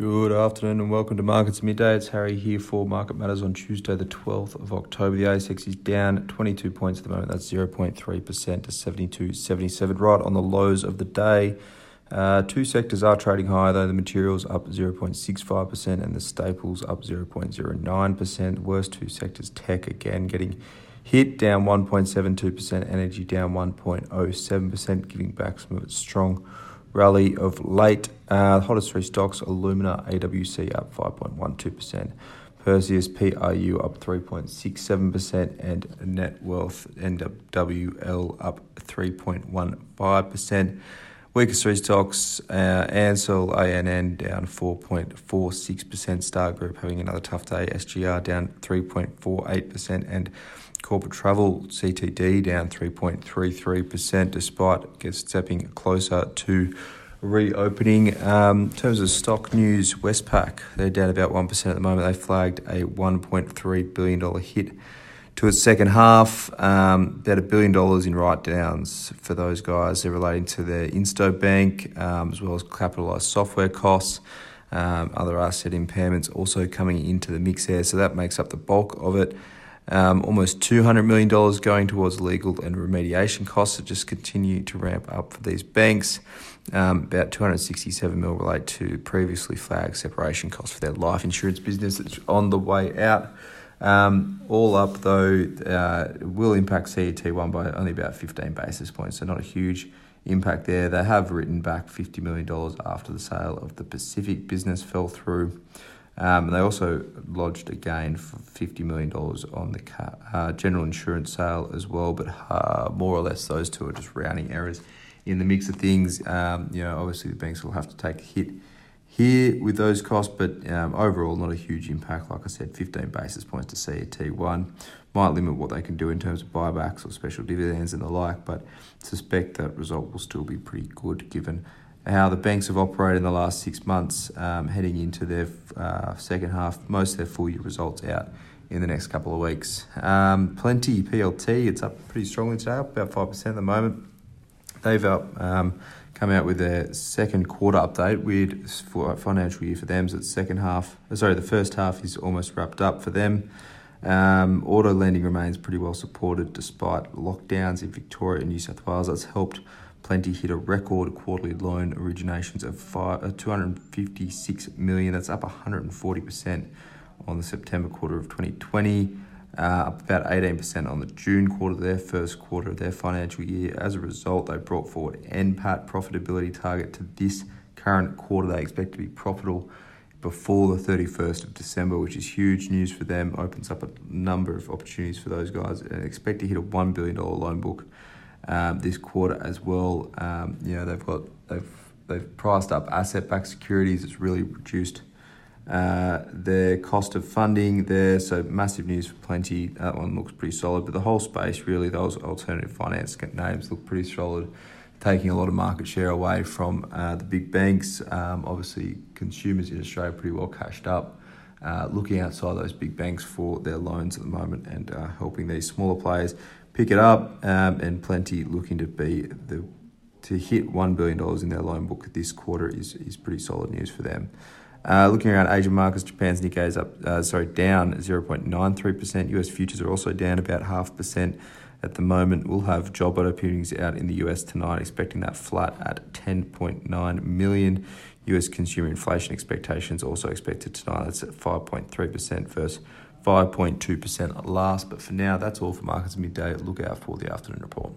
Good afternoon and welcome to Markets Midday. It's Harry here for Market Matters on Tuesday, the 12th of October. The ASX is down 22 points at the moment. That's 0.3% to 72.77, right on the lows of the day. Uh, two sectors are trading higher though. The materials up 0.65% and the staples up 0.09%. Worst two sectors, tech again getting hit down 1.72%, energy down 1.07%, giving back some of its strong rally of late. Uh, the hottest three stocks Alumina, AWC up 5.12%, Perseus, PRU up 3.67%, and Netwealth, NWL up 3.15%. Weakest three stocks, uh, Ansell, ANN down 4.46%, Star Group having another tough day, SGR down 3.48%, and Corporate travel CTD down 3.33% despite stepping closer to reopening. Um, in terms of stock news, Westpac, they're down about 1% at the moment. They flagged a $1.3 billion hit to its second half. Um, about a billion dollars in write downs for those guys. They're relating to their Insto Bank um, as well as capitalised software costs. Um, other asset impairments also coming into the mix there, so that makes up the bulk of it. Um, almost $200 million going towards legal and remediation costs that just continue to ramp up for these banks. Um, about 267 mil relate to previously flagged separation costs for their life insurance business that's on the way out. Um, all up, though, uh, will impact CET1 by only about 15 basis points, so not a huge impact there. They have written back $50 million after the sale of the Pacific business fell through. Um, they also lodged a gain for $50 million on the car, uh, general insurance sale as well, but uh, more or less those two are just rounding errors in the mix of things. Um, you know, obviously the banks will have to take a hit here with those costs, but um, overall not a huge impact. Like I said, 15 basis points to CET1 might limit what they can do in terms of buybacks or special dividends and the like, but suspect that result will still be pretty good given how the banks have operated in the last six months, um, heading into their uh, second half, most of their full year results out in the next couple of weeks. Um, Plenti PLT, it's up pretty strongly today, up about five percent at the moment. They've up, um, come out with their second quarter update for financial year for them. So it's second half, uh, sorry, the first half is almost wrapped up for them. Um, auto lending remains pretty well supported despite lockdowns in Victoria and New South Wales. That's helped Plenti hit a record quarterly loan originations of five, uh, 256 million. That's up 140% on the September quarter of 2020, uh, about 18% on the June quarter, their first quarter of their financial year. As a result, they brought forward NPAT profitability target to this current quarter. They expect to be profitable before the 31st of December, which is huge news for them. Opens up a number of opportunities for those guys. And expect to hit a $1 billion loan book um, this quarter as well. Um, you know, they've got they've they've priced up asset-backed securities. It's really reduced uh, their cost of funding there. So massive news for Plenti. That one looks pretty solid. But the whole space, really, those alternative finance names look pretty solid, taking a lot of market share away from uh, the big banks. Um, obviously, consumers in Australia pretty well cashed up. Uh, looking outside those big banks for their loans at the moment and uh, helping these smaller players pick it up, um, and Plenti looking to be the to hit one billion dollars in their loan book this quarter is is pretty solid news for them. Uh, looking around Asian markets, Japan's Nikkei is up, uh, sorry, down 0.93%. US futures are also down about half percent at the moment. We'll have job openings out in the US tonight, expecting that flat at 10.9 million. US consumer inflation expectations also expected tonight. That's at 5.3% versus 5.2% last. But for now, that's all for markets midday. Look out for the afternoon report.